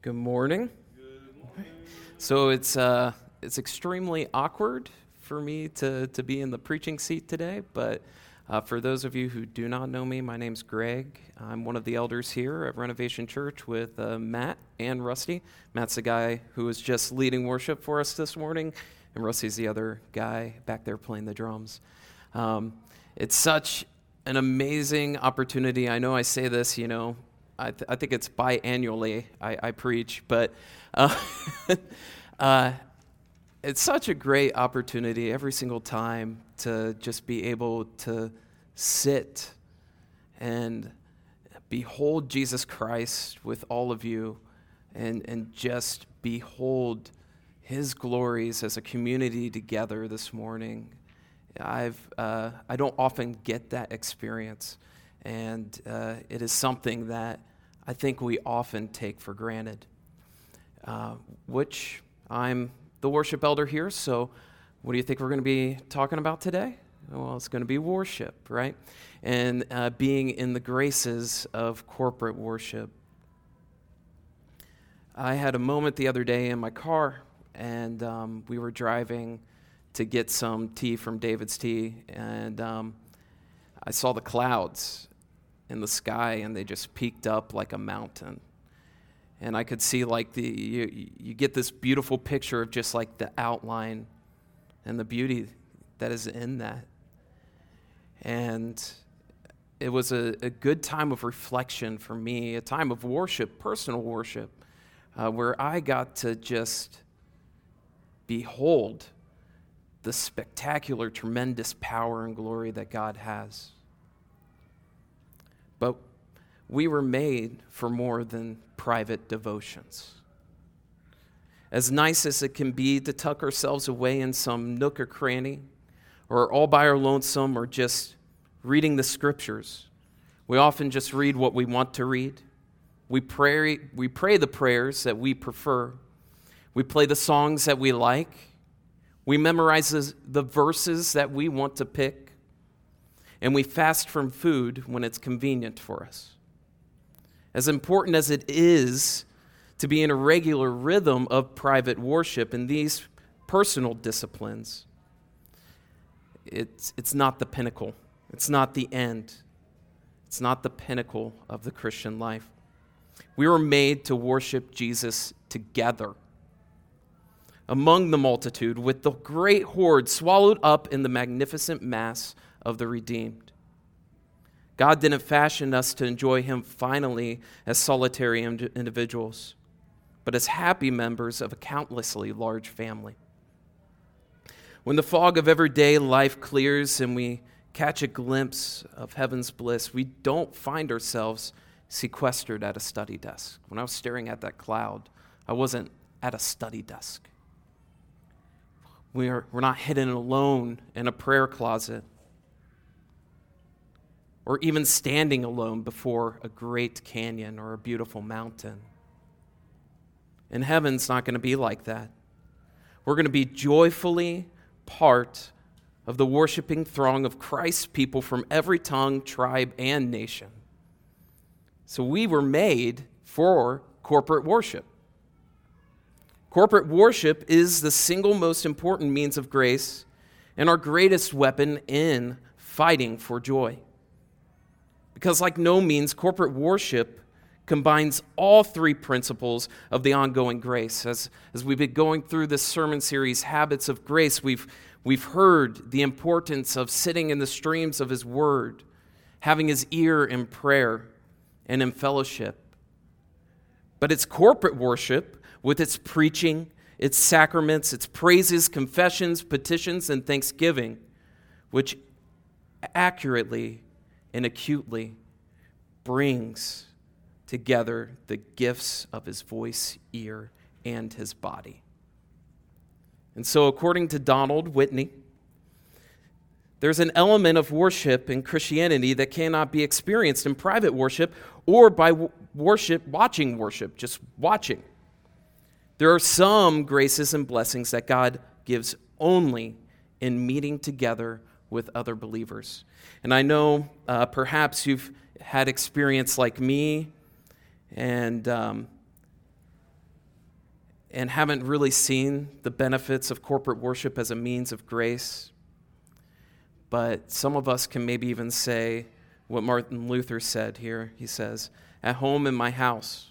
Good morning. So it's uh, it's extremely awkward for me to to be in the preaching seat today, but uh, for those of you who do not know me, my name's Greg. I'm one of the elders here at Renovation Church with uh, Matt and Rusty. Matt's the guy who was just leading worship for us this morning, and Rusty's the other guy back there playing the drums. Um, it's such an amazing opportunity. I know I say this, you know, I, th- I think it's biannually I, I preach, but uh, uh, it's such a great opportunity every single time to just be able to sit and behold Jesus Christ with all of you and, and just behold his glories as a community together this morning. I've, uh, I don't often get that experience, and uh, it is something that I think we often take for granted, uh, which I'm the worship elder here, so what do you think we're going to be talking about today? Well, it's going to be worship, right? And uh, being in the graces of corporate worship. I had a moment the other day in my car, and um, we were driving to get some tea from David's Tea, and um, I saw the clouds in the sky and they just peaked up like a mountain. And I could see like the you, you get this beautiful picture of just like the outline and the beauty that is in that. And it was a, a good time of reflection for me, a time of worship, personal worship, uh, where I got to just behold the spectacular, tremendous power and glory that God has. But we were made for more than private devotions. As nice as it can be to tuck ourselves away in some nook or cranny, or all by our lonesome, or just reading the scriptures, we often just read what we want to read. We pray, we pray the prayers that we prefer. We play the songs that we like. We memorize the verses that we want to pick and we fast from food when it's convenient for us. As important as it is to be in a regular rhythm of private worship in these personal disciplines, it's, it's not the pinnacle, it's not the end, it's not the pinnacle of the Christian life. We were made to worship Jesus together among the multitude with the great horde swallowed up in the magnificent mass of the redeemed. God didn't fashion us to enjoy Him finally as solitary individuals, but as happy members of a countlessly large family. When the fog of everyday life clears and we catch a glimpse of heaven's bliss, we don't find ourselves sequestered at a study desk. When I was staring at that cloud, I wasn't at a study desk. We are, we're not hidden alone in a prayer closet or even standing alone before a great canyon or a beautiful mountain. In heaven, it's not going to be like that. We're going to be joyfully part of the worshiping throng of Christ's people from every tongue, tribe, and nation. So we were made for corporate worship. Corporate worship is the single most important means of grace and our greatest weapon in fighting for joy. Because, like no means, corporate worship combines all three principles of the ongoing grace. As, as we've been going through this sermon series, Habits of Grace, we've, we've heard the importance of sitting in the streams of His Word, having His ear in prayer and in fellowship. But it's corporate worship with its preaching, its sacraments, its praises, confessions, petitions, and thanksgiving, which accurately and acutely brings together the gifts of his voice, ear, and his body. And so, according to Donald Whitney, there's an element of worship in Christianity that cannot be experienced in private worship or by worship, watching worship, just watching. There are some graces and blessings that God gives only in meeting together with other believers. And I know uh, perhaps you've had experience like me, and um, and haven't really seen the benefits of corporate worship as a means of grace. But some of us can maybe even say what Martin Luther said here. He says, At home in my house,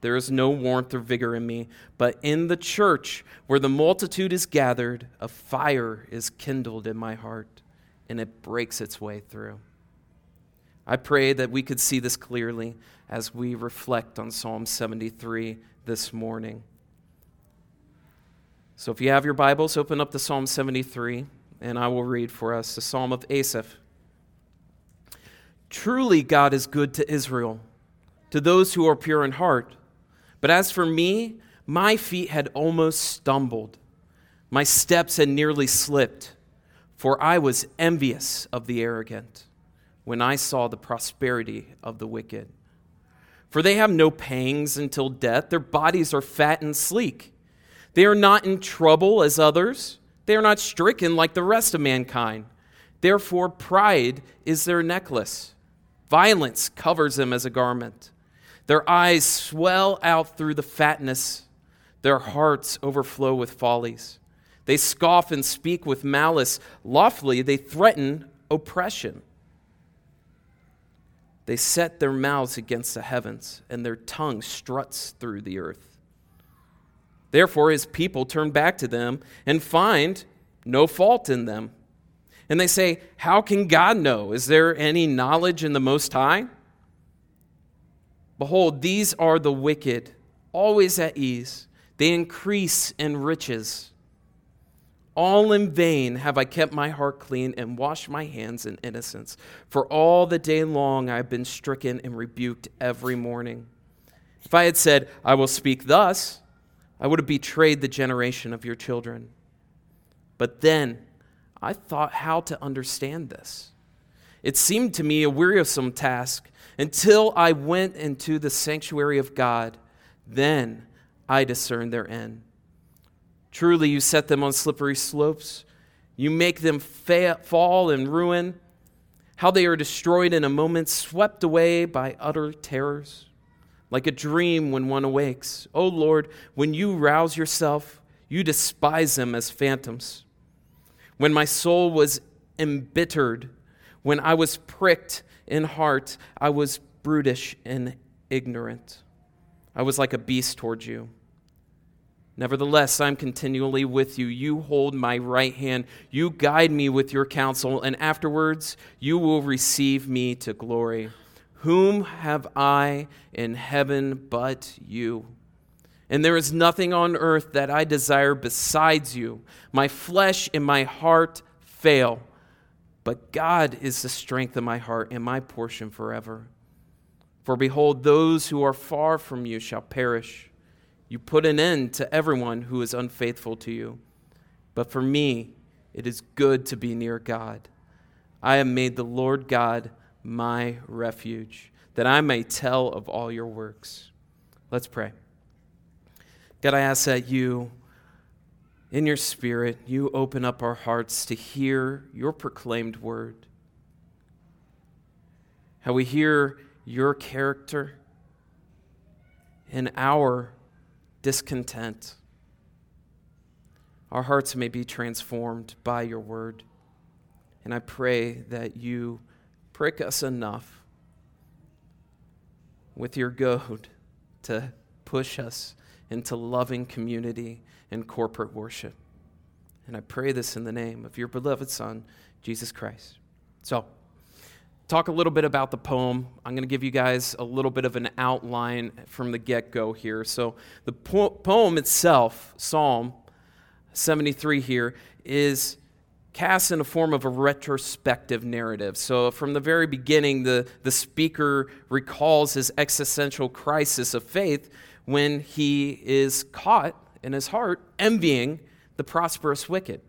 there is no warmth or vigor in me, but in the church where the multitude is gathered, a fire is kindled in my heart, and it breaks its way through. I pray that we could see this clearly as we reflect on Psalm 73 this morning. So if you have your Bibles, open up to Psalm 73, and I will read for us the Psalm of Asaph. Truly, God is good to Israel, to those who are pure in heart. But as for me, my feet had almost stumbled, my steps had nearly slipped, for I was envious of the arrogant when I saw the prosperity of the wicked. For they have no pangs until death, their bodies are fat and sleek. They are not in trouble as others, they are not stricken like the rest of mankind. Therefore, pride is their necklace, violence covers them as a garment. Their eyes swell out through the fatness, their hearts overflow with follies. They scoff and speak with malice. Lawfully, they threaten oppression. They set their mouths against the heavens, and their tongue struts through the earth. Therefore, his people turn back to them and find no fault in them. And they say, How can God know? Is there any knowledge in the Most High? Behold, these are the wicked, always at ease. They increase in riches. All in vain have I kept my heart clean and washed my hands in innocence. For all the day long I have been stricken and rebuked every morning. If I had said, I will speak thus, I would have betrayed the generation of your children. But then I thought how to understand this. It seemed to me a wearisome task until I went into the sanctuary of God. Then I discerned their end. Truly, you set them on slippery slopes. You make them fa- fall and ruin. How they are destroyed in a moment, swept away by utter terrors, like a dream when one awakes. O oh Lord, when you rouse yourself, you despise them as phantoms. When my soul was embittered, when I was pricked in heart, I was brutish and ignorant. I was like a beast toward you. Nevertheless, I'm continually with you. You hold my right hand. You guide me with your counsel, and afterwards you will receive me to glory. Whom have I in heaven but you? And there is nothing on earth that I desire besides you. My flesh and my heart fail, but God is the strength of my heart and my portion forever. For behold, those who are far from you shall perish. You put an end to everyone who is unfaithful to you. But for me, it is good to be near God. I have made the Lord God my refuge, that I may tell of all your works. Let's pray. God, I ask that you, in your spirit, you open up our hearts to hear your proclaimed word. How we hear your character and our discontent. Our hearts may be transformed by your word. And I pray that you prick us enough with your goad to push us into loving community and corporate worship. And I pray this in the name of your beloved Son, Jesus Christ. So, talk a little bit about the poem. I'm going to give you guys a little bit of an outline from the get go here. So, the po- poem itself, Psalm 73 here, is cast in a form of a retrospective narrative. So, from the very beginning, the, the speaker recalls his existential crisis of faith when he is caught in his heart envying the prosperous wicked.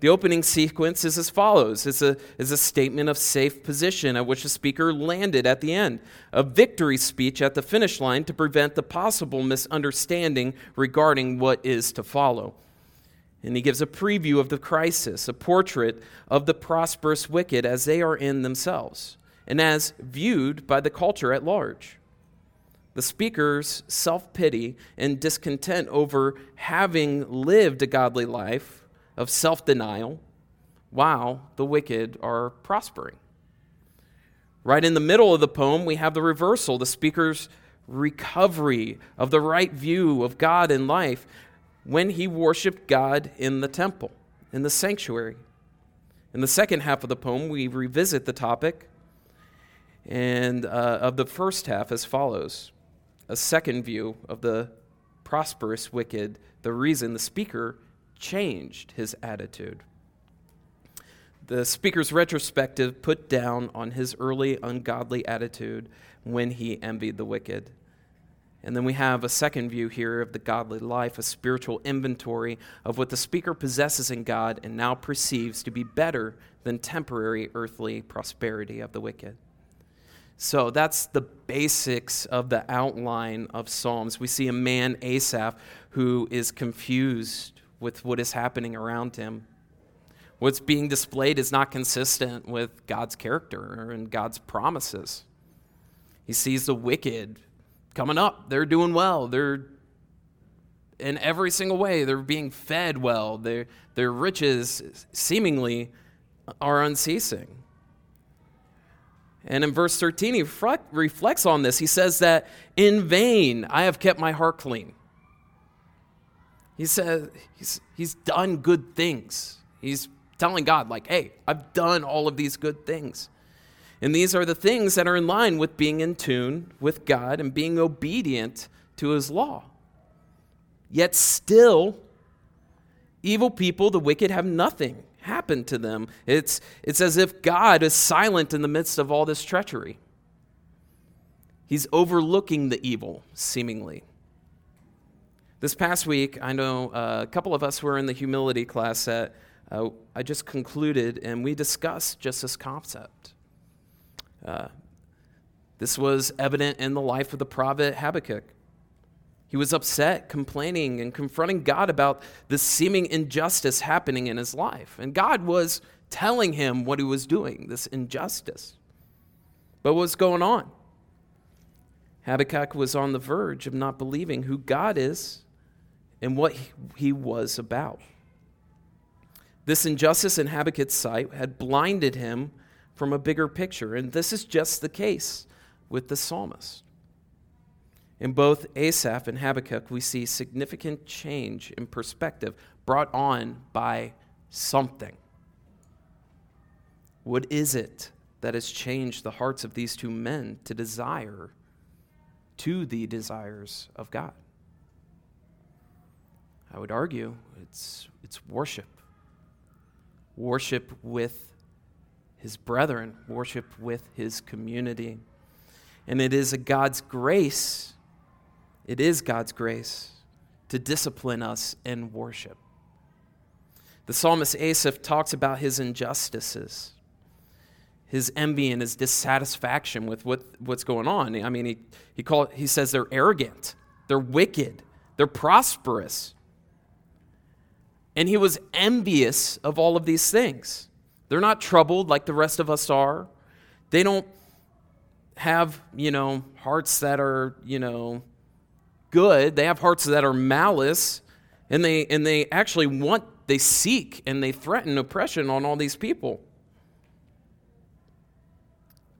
The opening sequence is as follows it's a, it's a statement of safe position at which the speaker landed at the end, a victory speech at the finish line to prevent the possible misunderstanding regarding what is to follow. And he gives a preview of the crisis, a portrait of the prosperous wicked as they are in themselves, and as viewed by the culture at large. the speaker's self pity and discontent over having lived a godly life of self denial while the wicked are prospering. Right in the middle of the poem, we have the reversal the speaker's recovery of the right view of God and life when he worshiped God in the temple, in the sanctuary. In the second half of the poem, we revisit the topic and uh, of the first half as follows a second view of the prosperous wicked, the reason the speaker changed his attitude. The speaker's retrospective put down on his early ungodly attitude when he envied the wicked. And then we have a second view here of the godly life, a spiritual inventory of what the speaker possesses in God and now perceives to be better than temporary earthly prosperity of the wicked. So that's the basics of the outline of Psalms. We see a man, Asaph, who is confused with what is happening around him. What's being displayed is not consistent with God's character and God's promises. He sees the wicked coming up. They're doing well. They're in every single way, they're being fed well. Their, their riches seemingly are unceasing. And in verse 13, he reflects on this. He says that in vain I have kept my heart clean. He says he's, he's done good things. He's telling God, like, hey, I've done all of these good things. And these are the things that are in line with being in tune with God and being obedient to his law. Yet still, evil people, the wicked, have nothing happened to them. It's, it's as if God is silent in the midst of all this treachery. He's overlooking the evil, seemingly. This past week, I know uh, a couple of us were in the humility class that uh, I just concluded, and we discussed just this concept. Uh, this was evident in the life of the prophet Habakkuk. He was upset, complaining, and confronting God about the seeming injustice happening in his life. And God was telling him what he was doing, this injustice. But what's going on? Habakkuk was on the verge of not believing who God is and what he was about. This injustice in Habakkuk's sight had blinded him from a bigger picture, and this is just the case with the psalmist. In both Asaph and Habakkuk, we see significant change in perspective brought on by something. What is it that has changed the hearts of these two men to desire to the desires of God? I would argue it's, it's worship. Worship with his brethren, worship with his community. And it is a God's grace it is God's grace to discipline us in worship. The psalmist Asaph talks about his injustices, his envy and his dissatisfaction with what, what's going on. I mean, he, he, call, he says they're arrogant, they're wicked, they're prosperous. And he was envious of all of these things. They're not troubled like the rest of us are. They don't have, you know, hearts that are, you know, good. They have hearts that are malice, and they, and they actually want, they seek and they threaten oppression on all these people.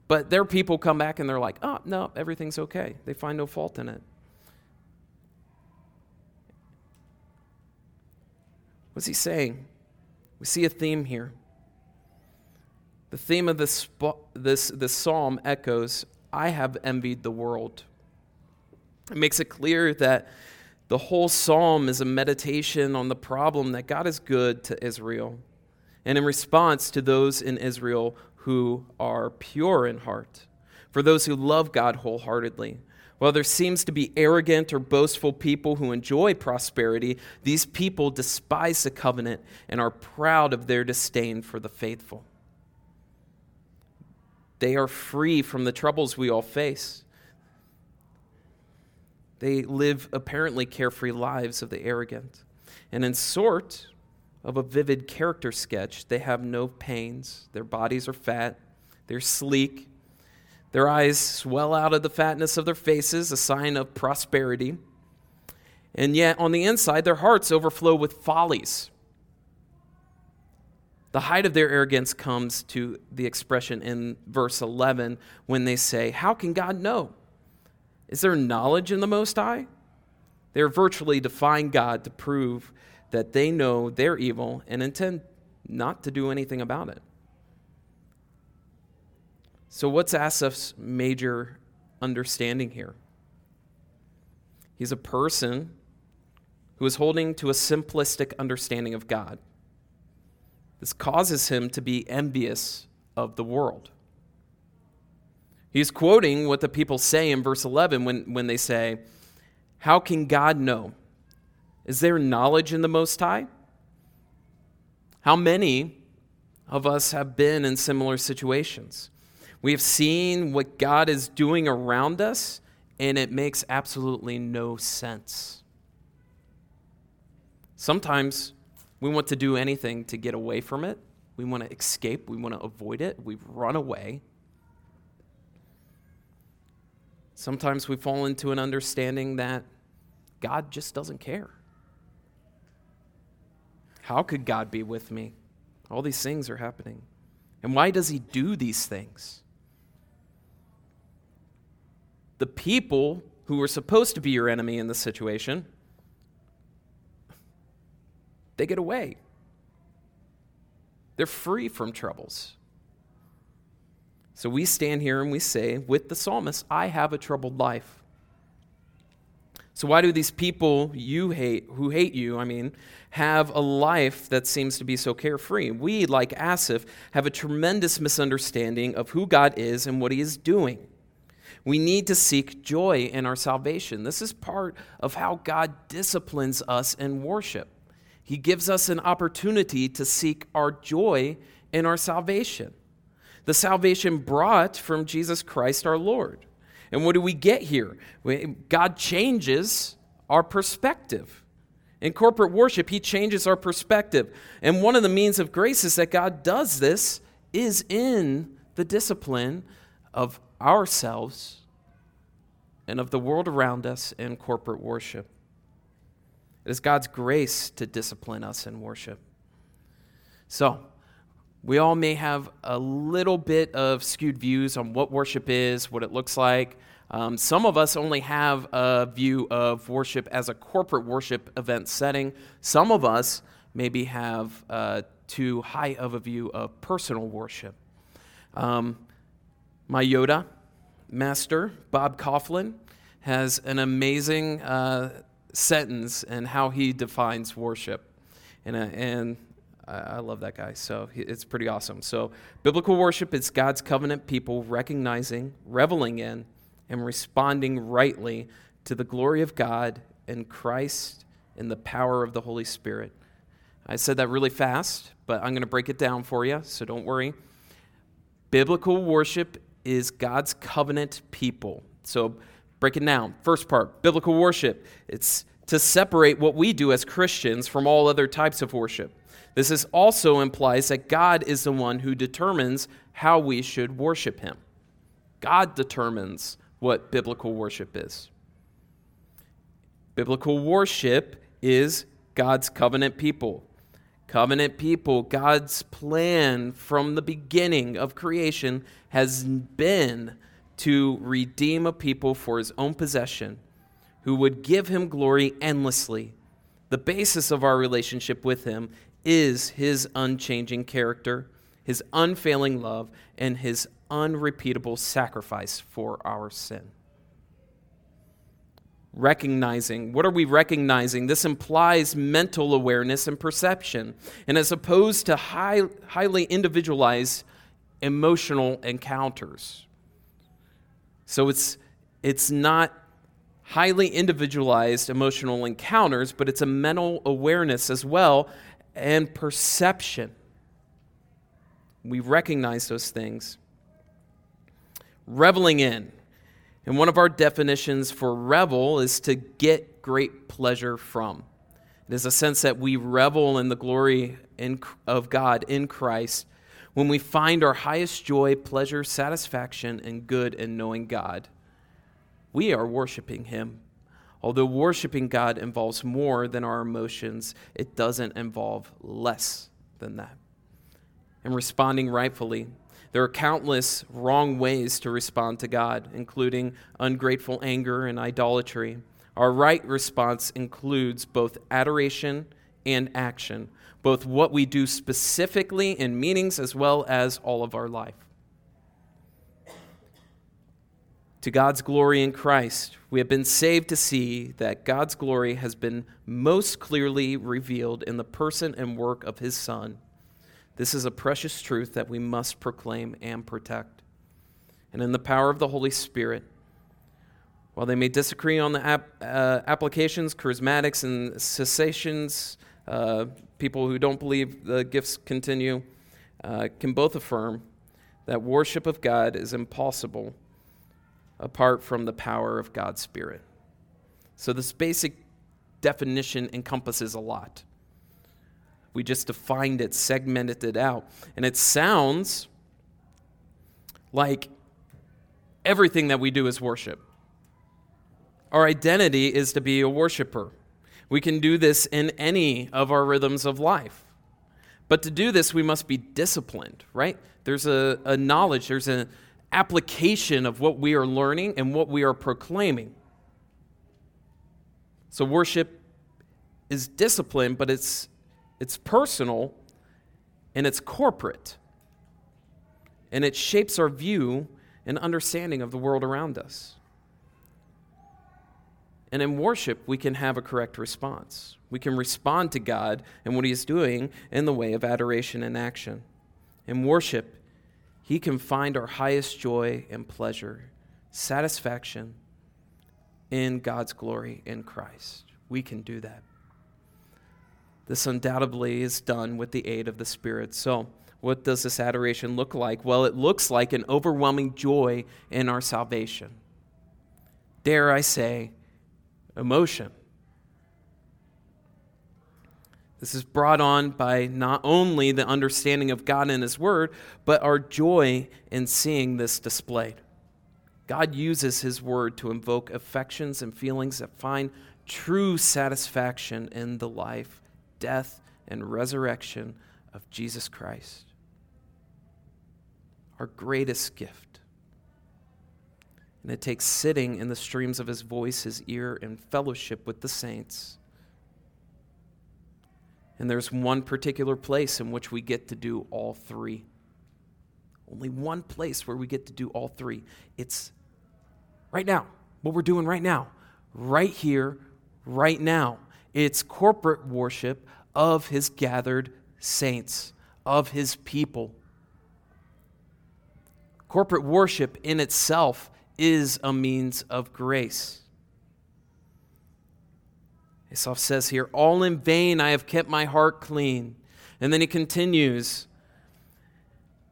But their people come back and they're like, oh, no, everything's okay. They find no fault in it. What's he saying? We see a theme here. The theme of this, this, this psalm echoes I have envied the world. It makes it clear that the whole psalm is a meditation on the problem that God is good to Israel and in response to those in Israel who are pure in heart, for those who love God wholeheartedly. While there seems to be arrogant or boastful people who enjoy prosperity, these people despise the covenant and are proud of their disdain for the faithful. They are free from the troubles we all face. They live apparently carefree lives of the arrogant. And in sort of a vivid character sketch, they have no pains. Their bodies are fat, they're sleek, Their eyes swell out of the fatness of their faces, a sign of prosperity. And yet, on the inside, their hearts overflow with follies. The height of their arrogance comes to the expression in verse 11 when they say, How can God know? Is there knowledge in the Most High? They're virtually defying God to prove that they know they're evil and intend not to do anything about it. So, what's Asaph's major understanding here? He's a person who is holding to a simplistic understanding of God. This causes him to be envious of the world. He's quoting what the people say in verse 11 when, when they say, How can God know? Is there knowledge in the Most High? How many of us have been in similar situations? We have seen what God is doing around us, and it makes absolutely no sense. Sometimes we want to do anything to get away from it. We want to escape. We want to avoid it. We run away. Sometimes we fall into an understanding that God just doesn't care. How could God be with me? All these things are happening. And why does He do these things? The people who were supposed to be your enemy in this situation they get away. They're free from troubles. So we stand here and we say, with the psalmist, I have a troubled life. So why do these people you hate, who hate you, I mean, have a life that seems to be so carefree? We, like Asaph, have a tremendous misunderstanding of who God is and what he is doing. We need to seek joy in our salvation. This is part of how God disciplines us in worship. He gives us an opportunity to seek our joy in our salvation. The salvation brought from Jesus Christ our Lord. And what do we get here? God changes our perspective. In corporate worship, He changes our perspective. And one of the means of grace is that God does this is in the discipline of ourselves and of the world around us in corporate worship. It is God's grace to discipline us in worship. So, we all may have a little bit of skewed views on what worship is, what it looks like. Um, some of us only have a view of worship as a corporate worship event setting. Some of us maybe have uh, too high of a view of personal worship. Um, my Yoda master, Bob Kauflin, has an amazing uh, sentence and how he defines worship. And, uh, and I love that guy. So it's pretty awesome. So, biblical worship is God's covenant people recognizing, reveling in, and responding rightly to the glory of God and Christ and the power of the Holy Spirit. I said that really fast, but I'm going to break it down for you, so don't worry. Biblical worship is God's covenant people. So, break it down. First part biblical worship. It's to separate what we do as Christians from all other types of worship. This is also implies that God is the one who determines how we should worship Him. God determines what biblical worship is. Biblical worship is God's covenant people. Covenant people, God's plan from the beginning of creation has been to redeem a people for his own possession who would give him glory endlessly. The basis of our relationship with him is his unchanging character, his unfailing love, and his unrepeatable sacrifice for our sin. Recognizing, what are we recognizing? This implies mental awareness and perception. And as opposed to high, highly individualized emotional encounters. So it's, it's not highly individualized emotional encounters, but it's a mental awareness as well and perception. We recognize those things. Reveling in. And one of our definitions for revel is to get great pleasure from. It is a sense that we revel in the glory in, of God in Christ when we find our highest joy, pleasure, satisfaction, and good in knowing God, we are worshiping Him. Although worshiping God involves more than our emotions, it doesn't involve less than that. And responding rightfully, there are countless wrong ways to respond to God, including ungrateful anger and idolatry. Our right response includes both adoration and action, both what we do specifically in meanings as well as all of our life. To God's glory in Christ, we have been saved to see that God's glory has been most clearly revealed in the person and work of His Son. This is a precious truth that we must proclaim and protect. And in the power of the Holy Spirit, while they may disagree on the ap- uh, applications, charismatics, and cessations, uh, people who don't believe the gifts continue uh, can both affirm that worship of God is impossible apart from the power of God's Spirit. So, this basic definition encompasses a lot. We just defined it, segmented it out. And it sounds like everything that we do is worship. Our identity is to be a worshiper. We can do this in any of our rhythms of life. But to do this, we must be disciplined, right? There's a, a knowledge, there's an application of what we are learning and what we are proclaiming. So, worship is discipline, but it's, it's personal and it's corporate. And it shapes our view and understanding of the world around us. And in worship, we can have a correct response. We can respond to God and what He is doing in the way of adoration and action. In worship, He can find our highest joy and pleasure, satisfaction in God's glory in Christ. We can do that. This undoubtedly is done with the aid of the Spirit. So, what does this adoration look like? Well, it looks like an overwhelming joy in our salvation. Dare I say, emotion. This is brought on by not only the understanding of God and His Word, but our joy in seeing this displayed. God uses His Word to invoke affections and feelings that find true satisfaction in the life, death, and resurrection of Jesus Christ. Our greatest gift. And it takes sitting in the streams of his voice, his ear, and fellowship with the saints. And there's one particular place in which we get to do all three. Only one place where we get to do all three. It's right now, what we're doing right now, right here, right now. It's corporate worship of his gathered saints, of his people. Corporate worship in itself is a means of grace. Asaph says here, All in vain I have kept my heart clean. And then he continues.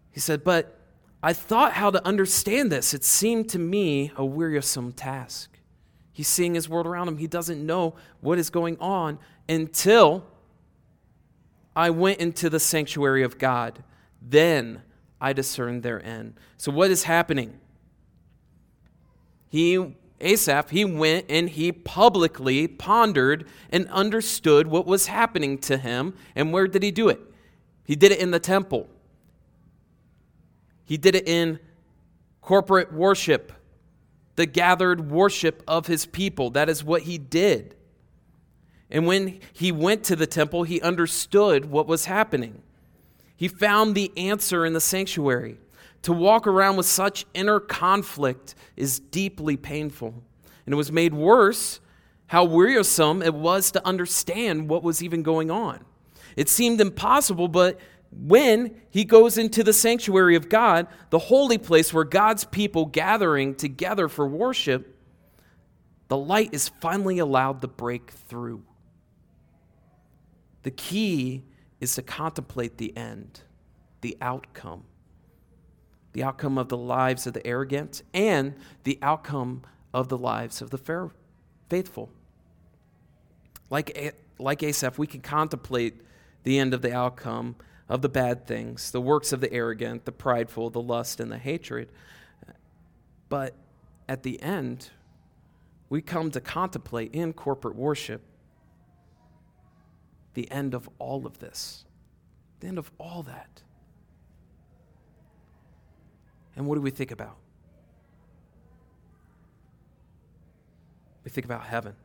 He said, But I thought how to understand this. It seemed to me a wearisome task. He's seeing his world around him. He doesn't know what is going on until I went into the sanctuary of God. Then I discerned their end. So, what is happening? he Asaph, he went and he publicly pondered and understood what was happening to him. And where did he do it? He did it in the temple. He did it in corporate worship, the gathered worship of his people. That is what he did. And when he went to the temple, he understood what was happening. He found the answer in the sanctuary. To walk around with such inner conflict is deeply painful. And it was made worse how wearisome it was to understand what was even going on. It seemed impossible, but when he goes into the sanctuary of God, the holy place where God's people gathering together for worship, the light is finally allowed to break through. The key is to contemplate the end, the outcome the outcome of the lives of the arrogant, and the outcome of the lives of the faithful. Like, like Asaph, we can contemplate the end of the outcome of the bad things, the works of the arrogant, the prideful, the lust, and the hatred. But at the end, we come to contemplate in corporate worship the end of all of this, the end of all that. And what do we think about? We think about heaven.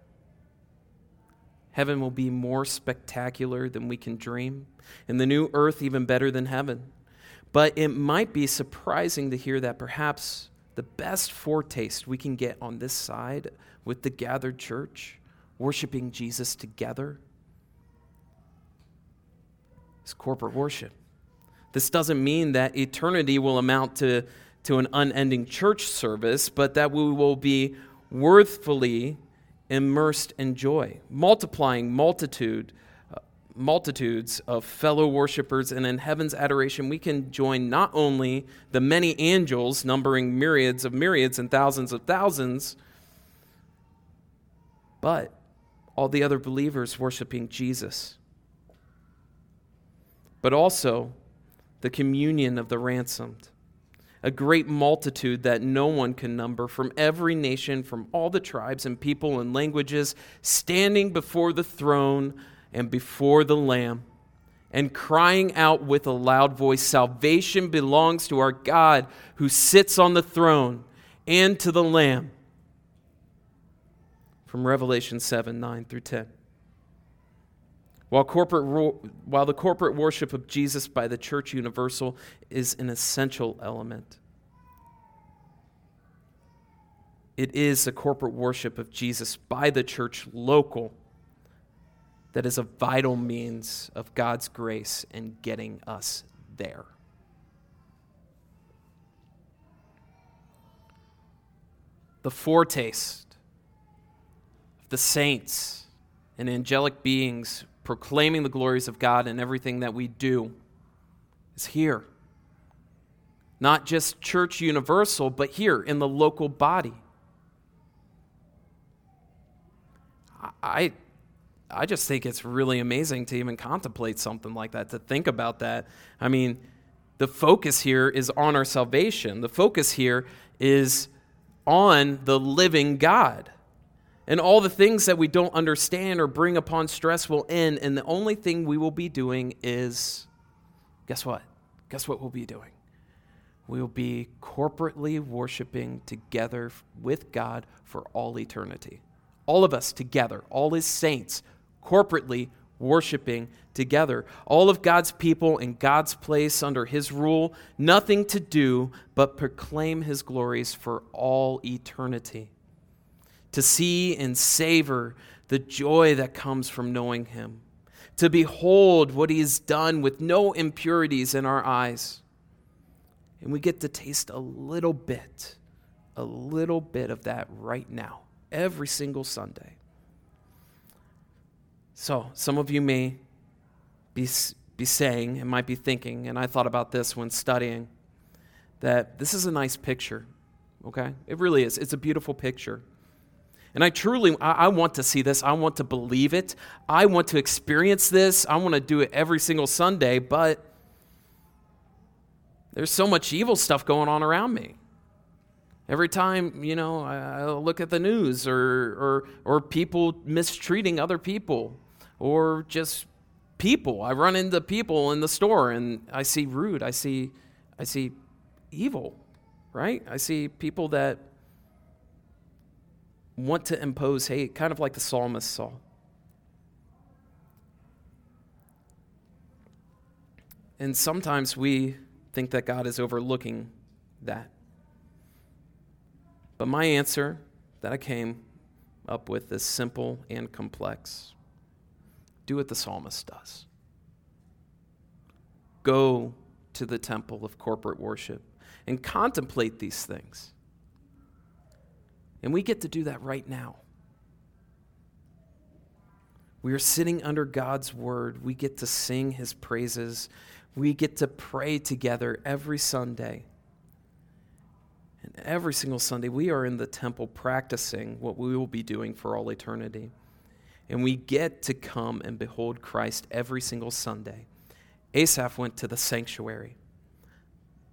Heaven will be more spectacular than we can dream, and the new earth even better than heaven. But it might be surprising to hear that perhaps the best foretaste we can get on this side with the gathered church, worshiping Jesus together, is corporate worship. This doesn't mean that eternity will amount to, to an unending church service, but that we will be worthfully immersed in joy, multiplying multitude, uh, multitudes of fellow worshipers, and in heaven's adoration, we can join not only the many angels, numbering myriads of myriads and thousands of thousands, but all the other believers worshiping Jesus. But also the communion of the ransomed a great multitude that no one can number from every nation, from all the tribes and people and languages, standing before the throne and before the Lamb, and crying out with a loud voice Salvation belongs to our God who sits on the throne and to the Lamb. From Revelation 7 9 through 10. While, corporate, while the corporate worship of Jesus by the Church Universal is an essential element, it is the corporate worship of Jesus by the church local that is a vital means of God's grace in getting us there. The foretaste of the saints and angelic beings proclaiming the glories of God in everything that we do is here. Not just church universal, but here in the local body. I, I just think it's really amazing to even contemplate something like that, to think about that. I mean, the focus here is on our salvation. The focus here is on the living God. And all the things that we don't understand or bring upon stress will end. And the only thing we will be doing is guess what? Guess what we'll be doing? We will be corporately worshiping together with God for all eternity. All of us together, all his saints, corporately worshiping together. All of God's people in God's place under his rule, nothing to do but proclaim his glories for all eternity to see and savor the joy that comes from knowing Him, to behold what He has done with no impurities in our eyes. And we get to taste a little bit, a little bit of that right now, every single Sunday. So, some of you may be, be saying and might be thinking, and I thought about this when studying, that this is a nice picture, okay? It really is. It's a beautiful picture. And I truly, I, I, want to see this. I want to believe it. I want to experience this. I want to do it every single Sunday, but there's so much evil stuff going on around me. Every time, you know, I, I look at the news or, or, or people mistreating other people or just people. I run into people in the store and I see rude. I see, I see evil, right? I see people that want to impose hate, kind of like the psalmist saw. And sometimes we think that God is overlooking that. But my answer that I came up with is simple and complex. Do what the psalmist does. Go to the temple of corporate worship and contemplate these things. And we get to do that right now. We are sitting under God's word. We get to sing his praises. We get to pray together every Sunday. And every single Sunday, we are in the temple practicing what we will be doing for all eternity. And we get to come and behold Christ every single Sunday. Asaph went to the sanctuary,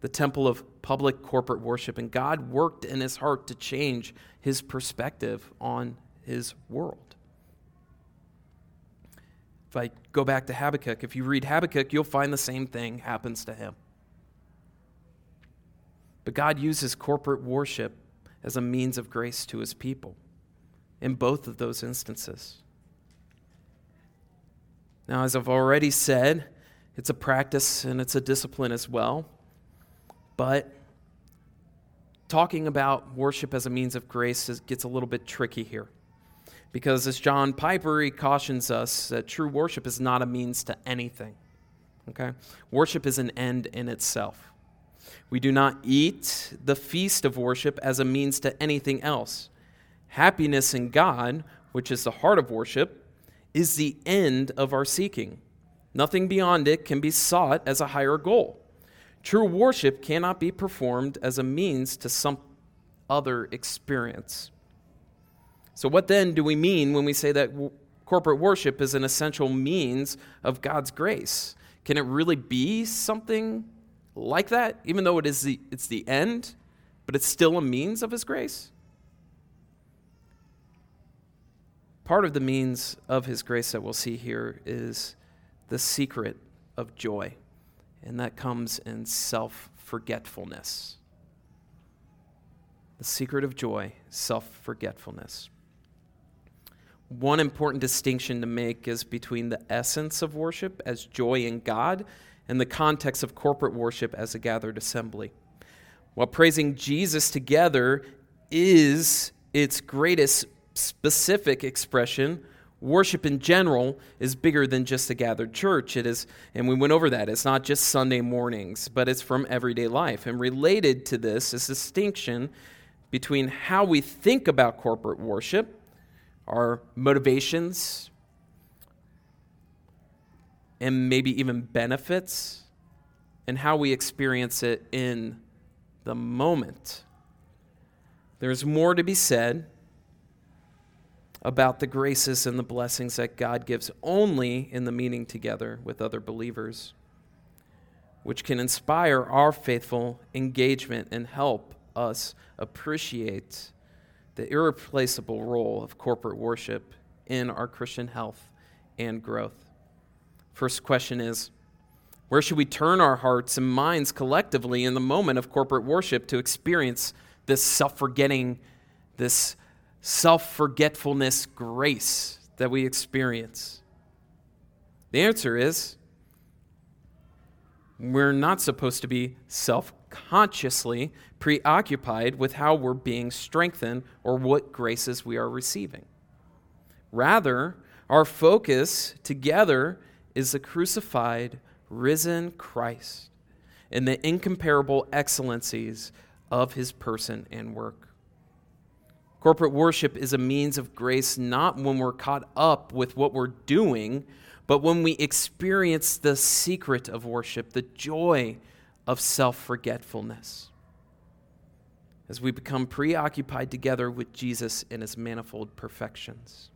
the temple of public corporate worship, and God worked in his heart to change his perspective on his world. If I go back to Habakkuk, if you read Habakkuk, you'll find the same thing happens to him. But God uses corporate worship as a means of grace to his people in both of those instances. Now, as I've already said, it's a practice and it's a discipline as well. But talking about worship as a means of grace gets a little bit tricky here. Because as John Piper, he cautions us that true worship is not a means to anything. Okay? Worship is an end in itself. We do not eat the feast of worship as a means to anything else. Happiness in God, which is the heart of worship, is the end of our seeking. Nothing beyond it can be sought as a higher goal. True worship cannot be performed as a means to some other experience. So, what then do we mean when we say that w- corporate worship is an essential means of God's grace? Can it really be something like that, even though it is the, it's the end, but it's still a means of His grace? Part of the means of his grace that we'll see here is the secret of joy, and that comes in self forgetfulness. The secret of joy, self forgetfulness. One important distinction to make is between the essence of worship as joy in God and the context of corporate worship as a gathered assembly. While praising Jesus together is its greatest specific expression, worship in general is bigger than just a gathered church. It is, and we went over that. It's not just Sunday mornings, but it's from everyday life. And related to this is distinction between how we think about corporate worship, our motivations, and maybe even benefits, and how we experience it in the moment. There's more to be said about the graces and the blessings that God gives only in the meeting together with other believers, which can inspire our faithful engagement and help us appreciate the irreplaceable role of corporate worship in our Christian health and growth. First question is where should we turn our hearts and minds collectively in the moment of corporate worship to experience this self forgetting, this self forgetfulness grace that we experience? The answer is we're not supposed to be self consciously preoccupied with how we're being strengthened or what graces we are receiving. Rather, our focus together is the crucified, risen Christ and the incomparable excellencies of his person and work. Corporate worship is a means of grace not when we're caught up with what we're doing, but when we experience the secret of worship, the joy of self forgetfulness. As we become preoccupied together with Jesus and his manifold perfections.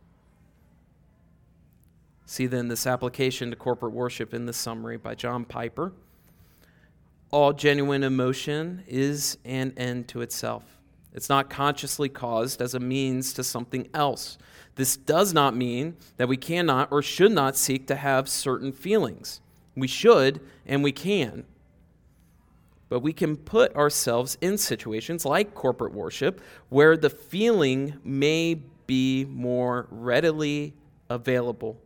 See then this application to corporate worship in the summary by John Piper. All genuine emotion is an end to itself. It's not consciously caused as a means to something else. This does not mean that we cannot or should not seek to have certain feelings. We should and we can. But we can put ourselves in situations like corporate worship where the feeling may be more readily available.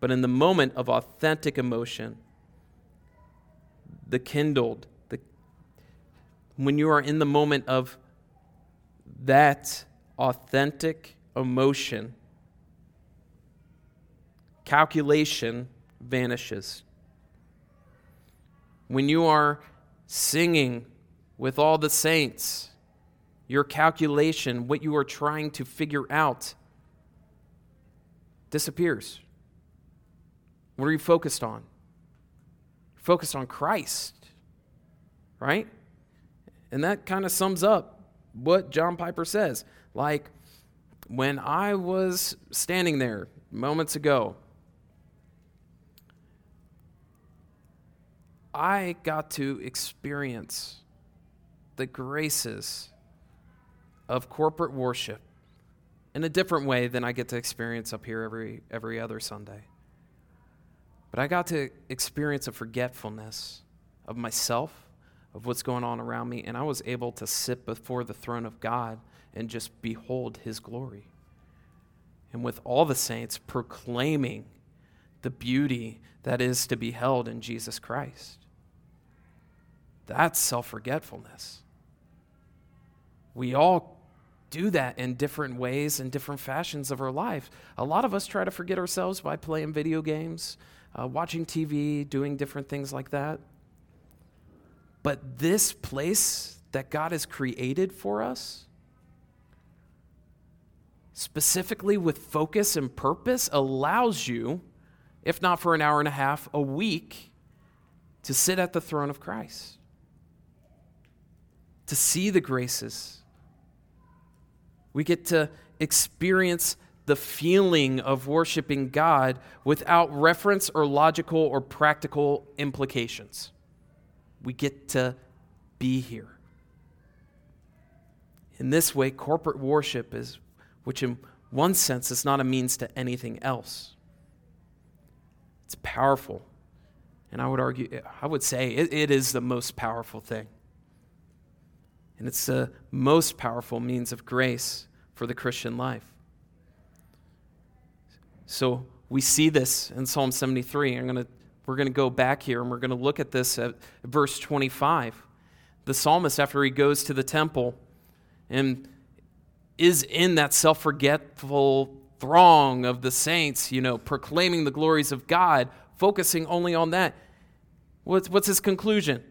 But in the moment of authentic emotion, the kindled, the, when you are in the moment of that authentic emotion, calculation vanishes. When you are singing with all the saints, your calculation, what you are trying to figure out, disappears. What are you focused on? Focused on Christ, right? And that kind of sums up what John Piper says. Like when I was standing there moments ago, I got to experience the graces of corporate worship in a different way than I get to experience up here every, every other Sunday. But I got to experience a forgetfulness of myself, of what's going on around me, and I was able to sit before the throne of God and just behold his glory. And with all the saints proclaiming the beauty that is to be held in Jesus Christ. That's self forgetfulness. We all do that in different ways and different fashions of our life. A lot of us try to forget ourselves by playing video games, uh, watching TV, doing different things like that. But this place that God has created for us, specifically with focus and purpose, allows you, if not for an hour and a half, a week, to sit at the throne of Christ, to see the graces. We get to experience the feeling of worshiping God without reference or logical or practical implications. We get to be here. In this way, corporate worship is which in one sense is not a means to anything else. It's powerful. And I would argue, I would say it, it is the most powerful thing. And it's the most powerful means of grace for the Christian life. So we see this in Psalm 73. I'm gonna, we're going to go back here and we're going to look at this at verse 25. The psalmist, after he goes to the temple and is in that self forgetful throng of the saints, you know, proclaiming the glories of God, focusing only on that. What's, what's his conclusion?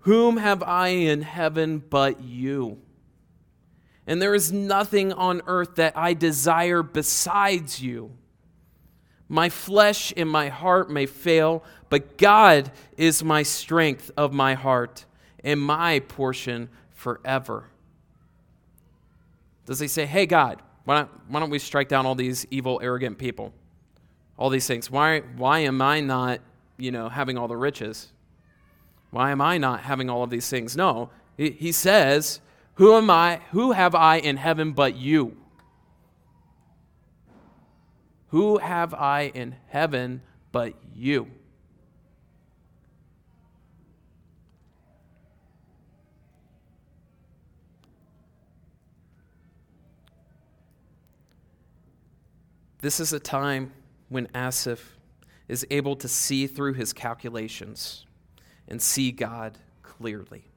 Whom have I in heaven but you? And there is nothing on earth that I desire besides you. My flesh and my heart may fail, but God is my strength of my heart and my portion forever. Does he say, hey, God, why don't, why don't we strike down all these evil, arrogant people? All these things. Why, why am I not, you know, having all the riches? Why am I not having all of these things? No. He, he says, who am I? Who have I in heaven but you? Who have I in heaven but you? This is a time when Asaph is able to see through his calculations and see God clearly.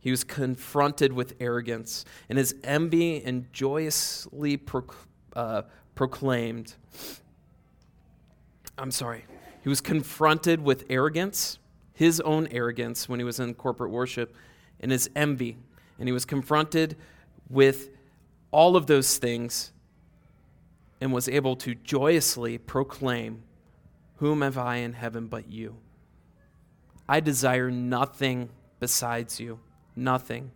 He was confronted with arrogance, and his envy and joyously uh, proclaimed. I'm sorry. He was confronted with arrogance, his own arrogance when he was in corporate worship, and his envy. And he was confronted with all of those things and was able to joyously proclaim, Whom have I in heaven but you? I desire nothing besides you, nothing.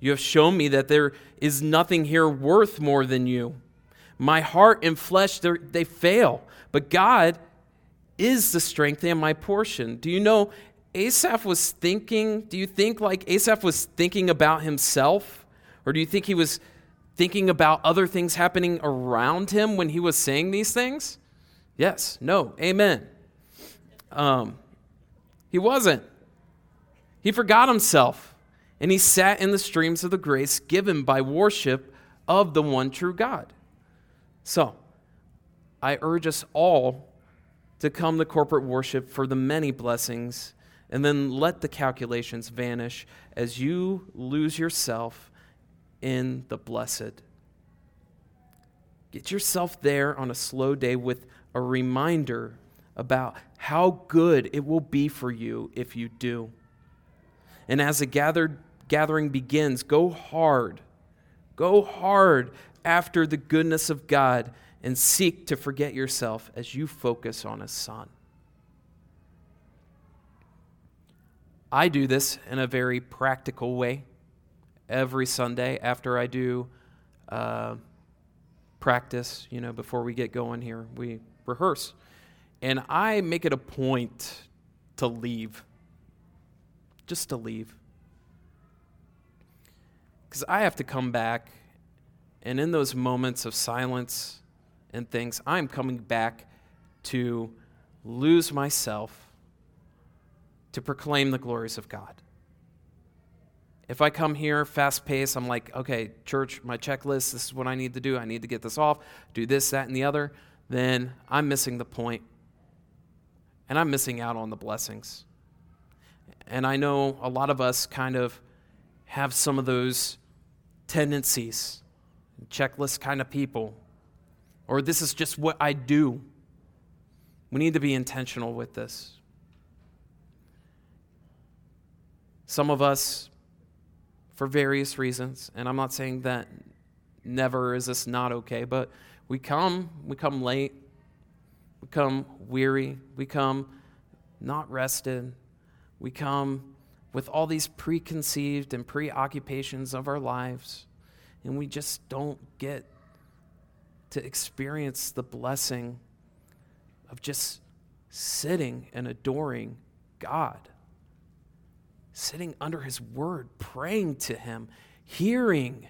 You have shown me that there is nothing here worth more than you. My heart and flesh, they fail, but God is the strength and my portion. Do you know Asaph was thinking, do you think like Asaph was thinking about himself? Or do you think he was thinking about other things happening around him when he was saying these things? Yes, no, amen. Um, he wasn't. He forgot himself and he sat in the streams of the grace given by worship of the one true God. So, I urge us all to come to corporate worship for the many blessings and then let the calculations vanish as you lose yourself in the blessed. Get yourself there on a slow day with a reminder about how good it will be for you if you do. And as the gathered, gathering begins, go hard. Go hard after the goodness of God and seek to forget yourself as you focus on His Son. I do this in a very practical way every Sunday after I do uh, practice, you know, before we get going here. We rehearse. And I make it a point to leave. Just to leave. Because I have to come back, and in those moments of silence and things, I'm coming back to lose myself to proclaim the glories of God. If I come here fast paced, I'm like, okay, church, my checklist, this is what I need to do. I need to get this off, do this, that, and the other. Then I'm missing the point, and I'm missing out on the blessings. And I know a lot of us kind of have some of those tendencies, checklist kind of people, or this is just what I do. We need to be intentional with this. Some of us, for various reasons, and I'm not saying that never is this not okay, but we come, we come late, we come weary, we come not rested, we come with all these preconceived and preoccupations of our lives, and we just don't get to experience the blessing of just sitting and adoring God, sitting under His Word, praying to Him, hearing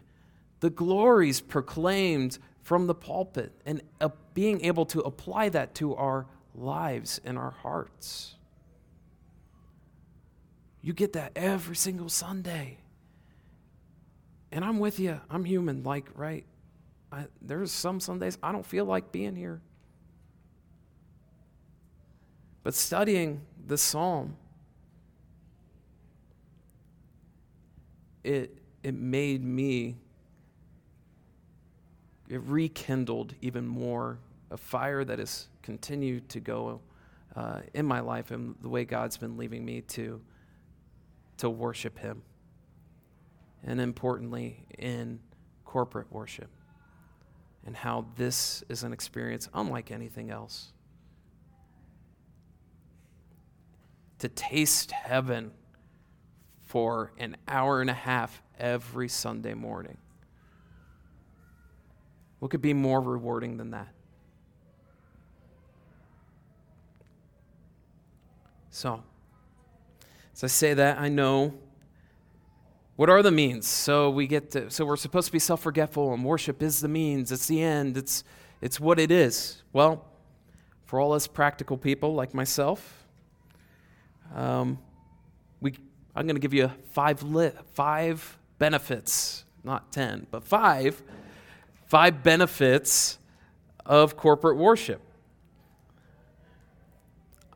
the glories proclaimed from the pulpit, and uh, being able to apply that to our lives and our hearts. You get that every single Sunday. And I'm with you. I'm human, like, right? I, there's some Sundays I don't feel like being here. But studying the psalm, it, it made me, it rekindled even more a fire that has continued to go uh, in my life and the way God's been leaving me to, to worship Him. And importantly, in corporate worship. And how this is an experience unlike anything else. To taste heaven for an hour and a half every Sunday morning. What could be more rewarding than that? So, as I say that, I know what are the means. So we get to, so we're supposed to be self-forgetful, and worship is the means. It's the end. It's it's what it is. Well, for all us practical people like myself, um, we I'm going to give you five li- five benefits, not ten, but five five benefits of corporate worship.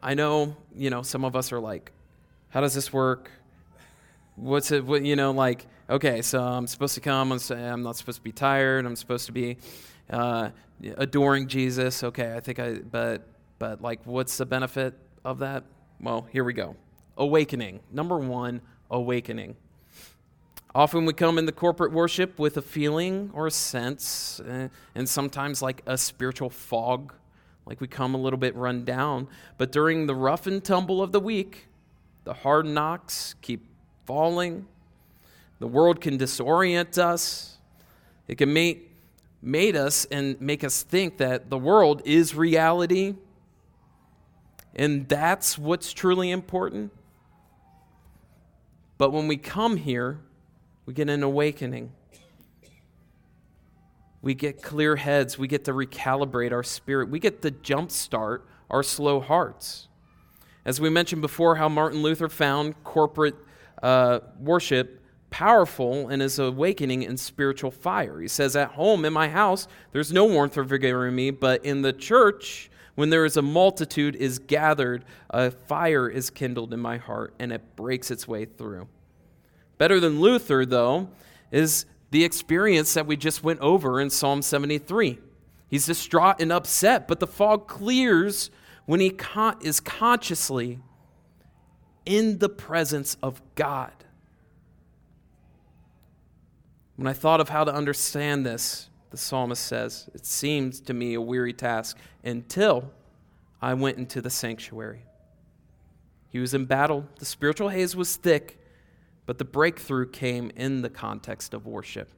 I know, you know, some of us are like, how does this work? What's it, what, you know, like, okay, so I'm supposed to come, and say I'm not supposed to be tired, I'm supposed to be uh, adoring Jesus. Okay, I think I, but, but like, what's the benefit of that? Well, here we go. Awakening. Number one, awakening. Often we come into corporate worship with a feeling or a sense, uh, and sometimes like a spiritual fog like we come a little bit run down. But during the rough and tumble of the week, the hard knocks keep falling. The world can disorient us. It can make made us and make us think that the world is reality. And that's what's truly important. But when we come here, we get an awakening we get clear heads, we get to recalibrate our spirit, we get to jumpstart our slow hearts. As we mentioned before, how Martin Luther found corporate uh, worship powerful in his awakening in spiritual fire. He says, At home in my house, there's no warmth or vigor in me, but in the church, when there is a multitude is gathered, a fire is kindled in my heart, and it breaks its way through. Better than Luther, though, is the experience that we just went over in Psalm 73. He's distraught and upset, but the fog clears when he con- is consciously in the presence of God. When I thought of how to understand this, the psalmist says, it seemed to me a weary task until I went into the sanctuary. He was in battle, the spiritual haze was thick, but the breakthrough came in the context of worship.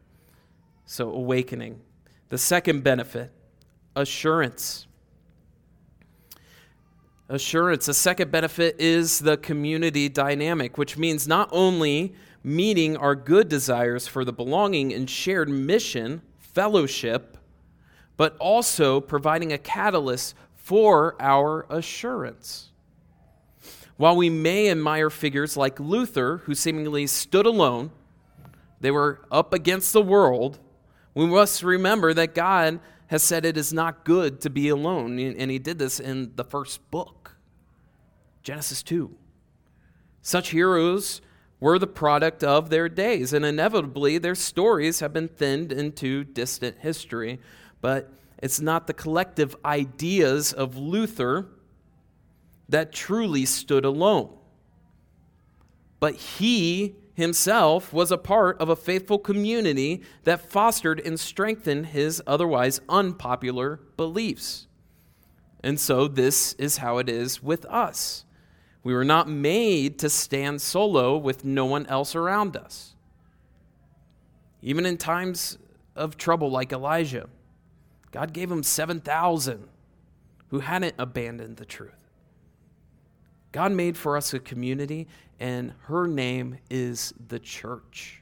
So, awakening. The second benefit, assurance. Assurance. The second benefit is the community dynamic, which means not only meeting our good desires for the belonging and shared mission, fellowship, but also providing a catalyst for our assurance. While we may admire figures like Luther, who seemingly stood alone, they were up against the world, we must remember that God has said it is not good to be alone. And he did this in the first book, Genesis 2. Such heroes were the product of their days, and inevitably their stories have been thinned into distant history. But it's not the collective ideas of Luther that truly stood alone. But he himself was a part of a faithful community that fostered and strengthened his otherwise unpopular beliefs. And so, this is how it is with us. We were not made to stand solo with no one else around us. Even in times of trouble, like Elijah, God gave him 7,000 who hadn't abandoned the truth. God made for us a community, and her name is the church.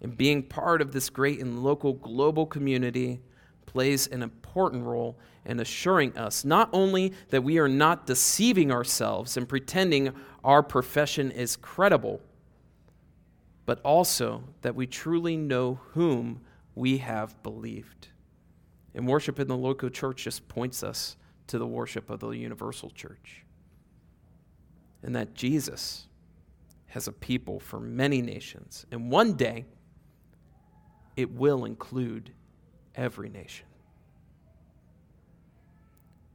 And being part of this great and local global community plays an important role in assuring us not only that we are not deceiving ourselves and pretending our profession is credible, but also that we truly know whom we have believed. And worship in the local church just points us to the worship of the universal church and that Jesus has a people for many nations. And one day, it will include every nation.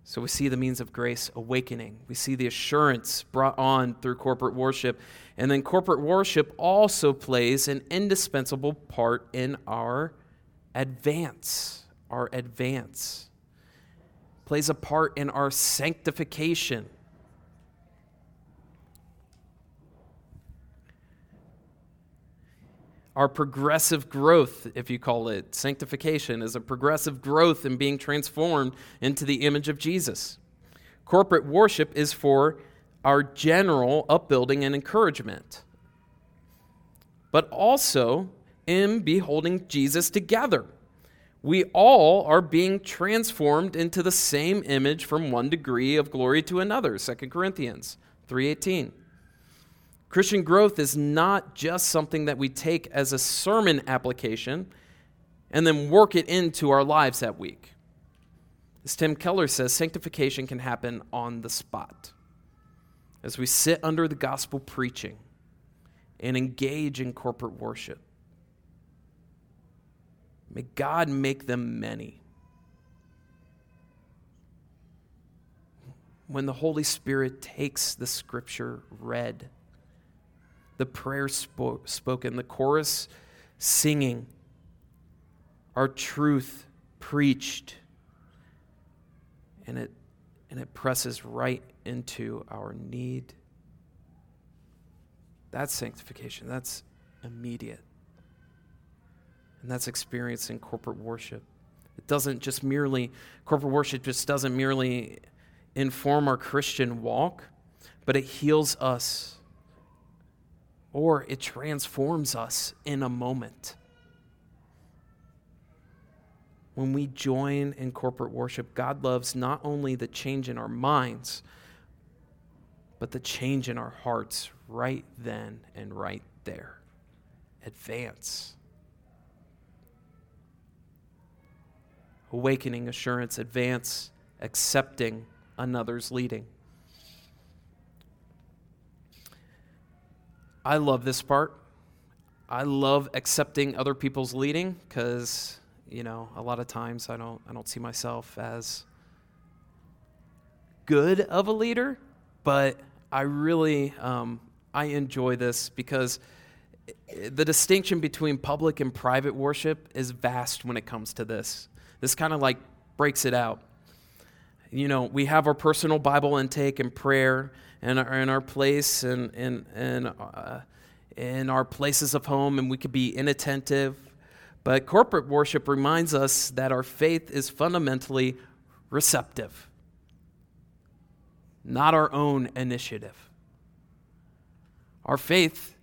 So we see the means of grace awakening. We see the assurance brought on through corporate worship. And then corporate worship also plays an indispensable part in our advance. Our advance plays a part in our sanctification. Our progressive growth, if you call it. Sanctification is a progressive growth in being transformed into the image of Jesus. Corporate worship is for our general upbuilding and encouragement, but also in beholding Jesus together. We all are being transformed into the same image from one degree of glory to another. 2 Corinthians 3:18. Christian growth is not just something that we take as a sermon application and then work it into our lives that week. As Tim Keller says, sanctification can happen on the spot. As we sit under the gospel preaching and engage in corporate worship, may God make them many. When the Holy Spirit takes the scripture read, the prayer spo- spoken, the chorus singing, our truth preached. And it, and it presses right into our need. That's sanctification. That's immediate. And that's experiencing corporate worship. It doesn't just merely, corporate worship just doesn't merely inform our Christian walk, but it heals us or it transforms us in a moment. When we join in corporate worship, God loves not only the change in our minds, but the change in our hearts right then and right there. Advance. Awakening assurance, advance, accepting another's leading. I love this part. I love accepting other people's leading because, you know, a lot of times I don't, I don't see myself as good of a leader, but I really, um, I enjoy this because the distinction between public and private worship is vast when it comes to this. This kind of like breaks it out. You know, we have our personal Bible intake and prayer, and our, in our place and, and, and uh, in our places of home, and we could be inattentive. But corporate worship reminds us that our faith is fundamentally receptive, not our own initiative. Our faith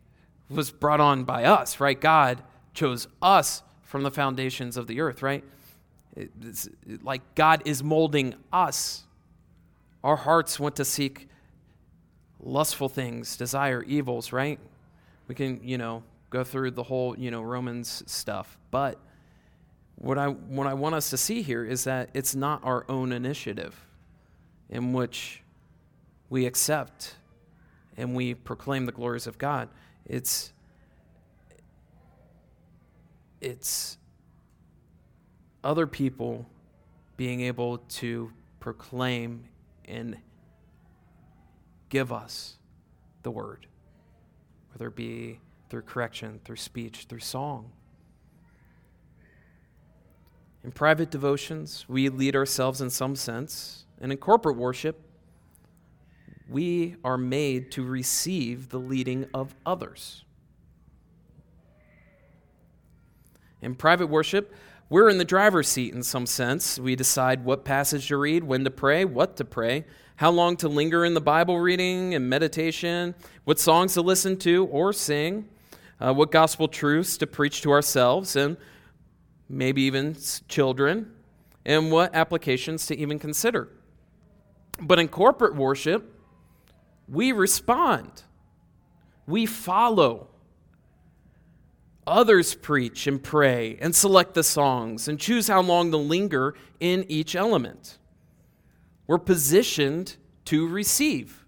was brought on by us, right? God chose us from the foundations of the earth, right? It's like God is molding us. Our hearts want to seek lustful things, desire evils, right? We can, you know, go through the whole, you know, Romans stuff. But what I what I want us to see here is that it's not our own initiative in which we accept and we proclaim the glories of God. It's it's other people being able to proclaim and give us the word, whether it be through correction, through speech, through song. In private devotions, we lead ourselves in some sense, and in corporate worship, we are made to receive the leading of others. In private worship, we're in the driver's seat in some sense. We decide what passage to read, when to pray, what to pray, how long to linger in the Bible reading and meditation, what songs to listen to or sing, uh, what gospel truths to preach to ourselves and maybe even children, and what applications to even consider. But in corporate worship, we respond, we follow. Others preach and pray and select the songs and choose how long to linger in each element. We're positioned to receive.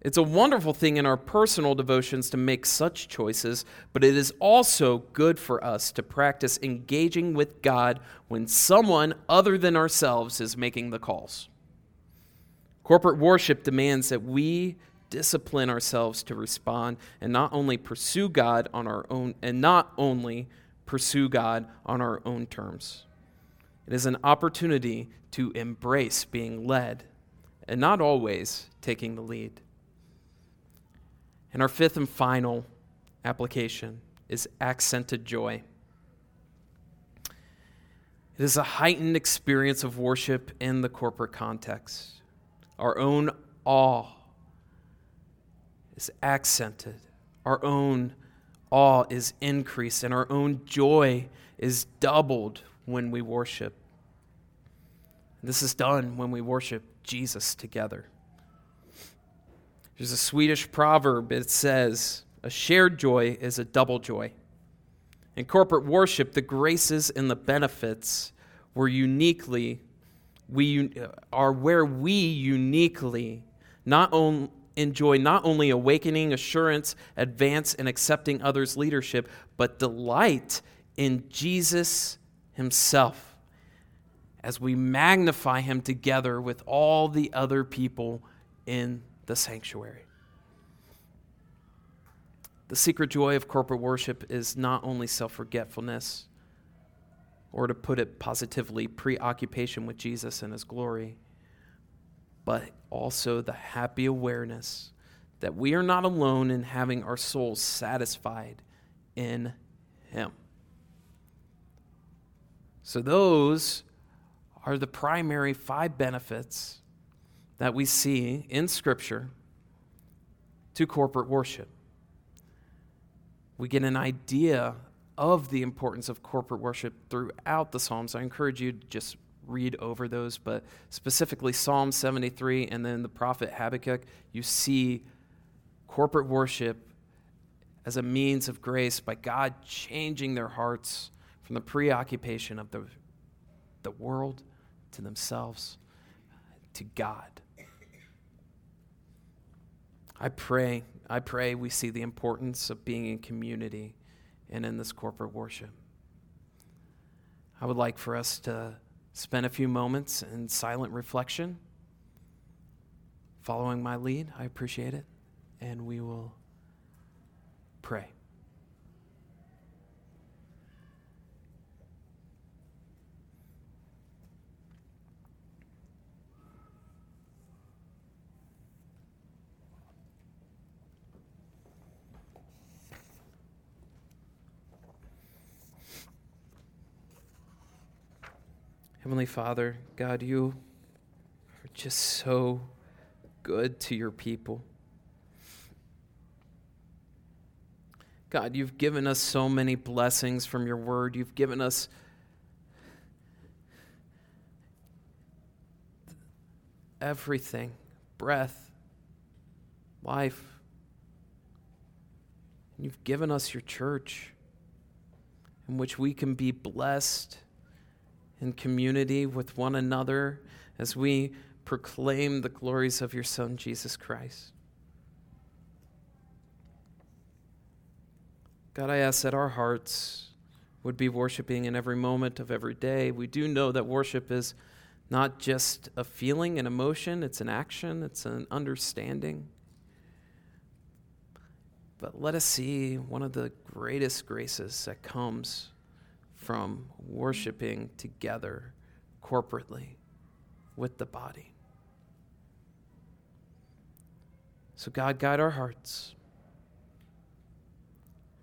It's a wonderful thing in our personal devotions to make such choices, but it is also good for us to practice engaging with God when someone other than ourselves is making the calls. Corporate worship demands that we discipline ourselves to respond and not only pursue God on our own and not only pursue God on our own terms. It is an opportunity to embrace being led and not always taking the lead. And our fifth and final application is accented joy. It is a heightened experience of worship in the corporate context. Our own awe is accented, our own awe is increased, and our own joy is doubled when we worship. This is done when we worship Jesus together. There's a Swedish proverb, it says, A shared joy is a double joy. In corporate worship, the graces and the benefits were uniquely, we uh, are where we uniquely not only enjoy not only awakening, assurance, advance, and accepting others' leadership, but delight in Jesus Himself as we magnify Him together with all the other people in the sanctuary. The secret joy of corporate worship is not only self forgetfulness, or to put it positively, preoccupation with Jesus and His glory but also the happy awareness that we are not alone in having our souls satisfied in Him. So, those are the primary five benefits that we see in Scripture to corporate worship. We get an idea of the importance of corporate worship throughout the Psalms. I encourage you to just read over those, but specifically Psalm 73 and then the prophet Habakkuk, you see corporate worship as a means of grace by God changing their hearts from the preoccupation of the, the world to themselves to God. I pray, I pray we see the importance of being in community and in this corporate worship. I would like for us to spend a few moments in silent reflection, following my lead. I appreciate it. And we will pray. Heavenly Father, God, you are just so good to your people. God, you've given us so many blessings from your word. You've given us everything breath, life. You've given us your church in which we can be blessed in community with one another as we proclaim the glories of your Son, Jesus Christ. God, I ask that our hearts would be worshiping in every moment of every day. We do know that worship is not just a feeling, an emotion, it's an action, it's an understanding. But let us see one of the greatest graces that comes from worshiping together corporately with the body. So, God, guide our hearts.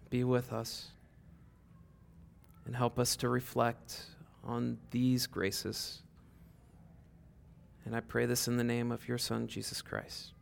Be with us and help us to reflect on these graces. And I pray this in the name of your Son, Jesus Christ.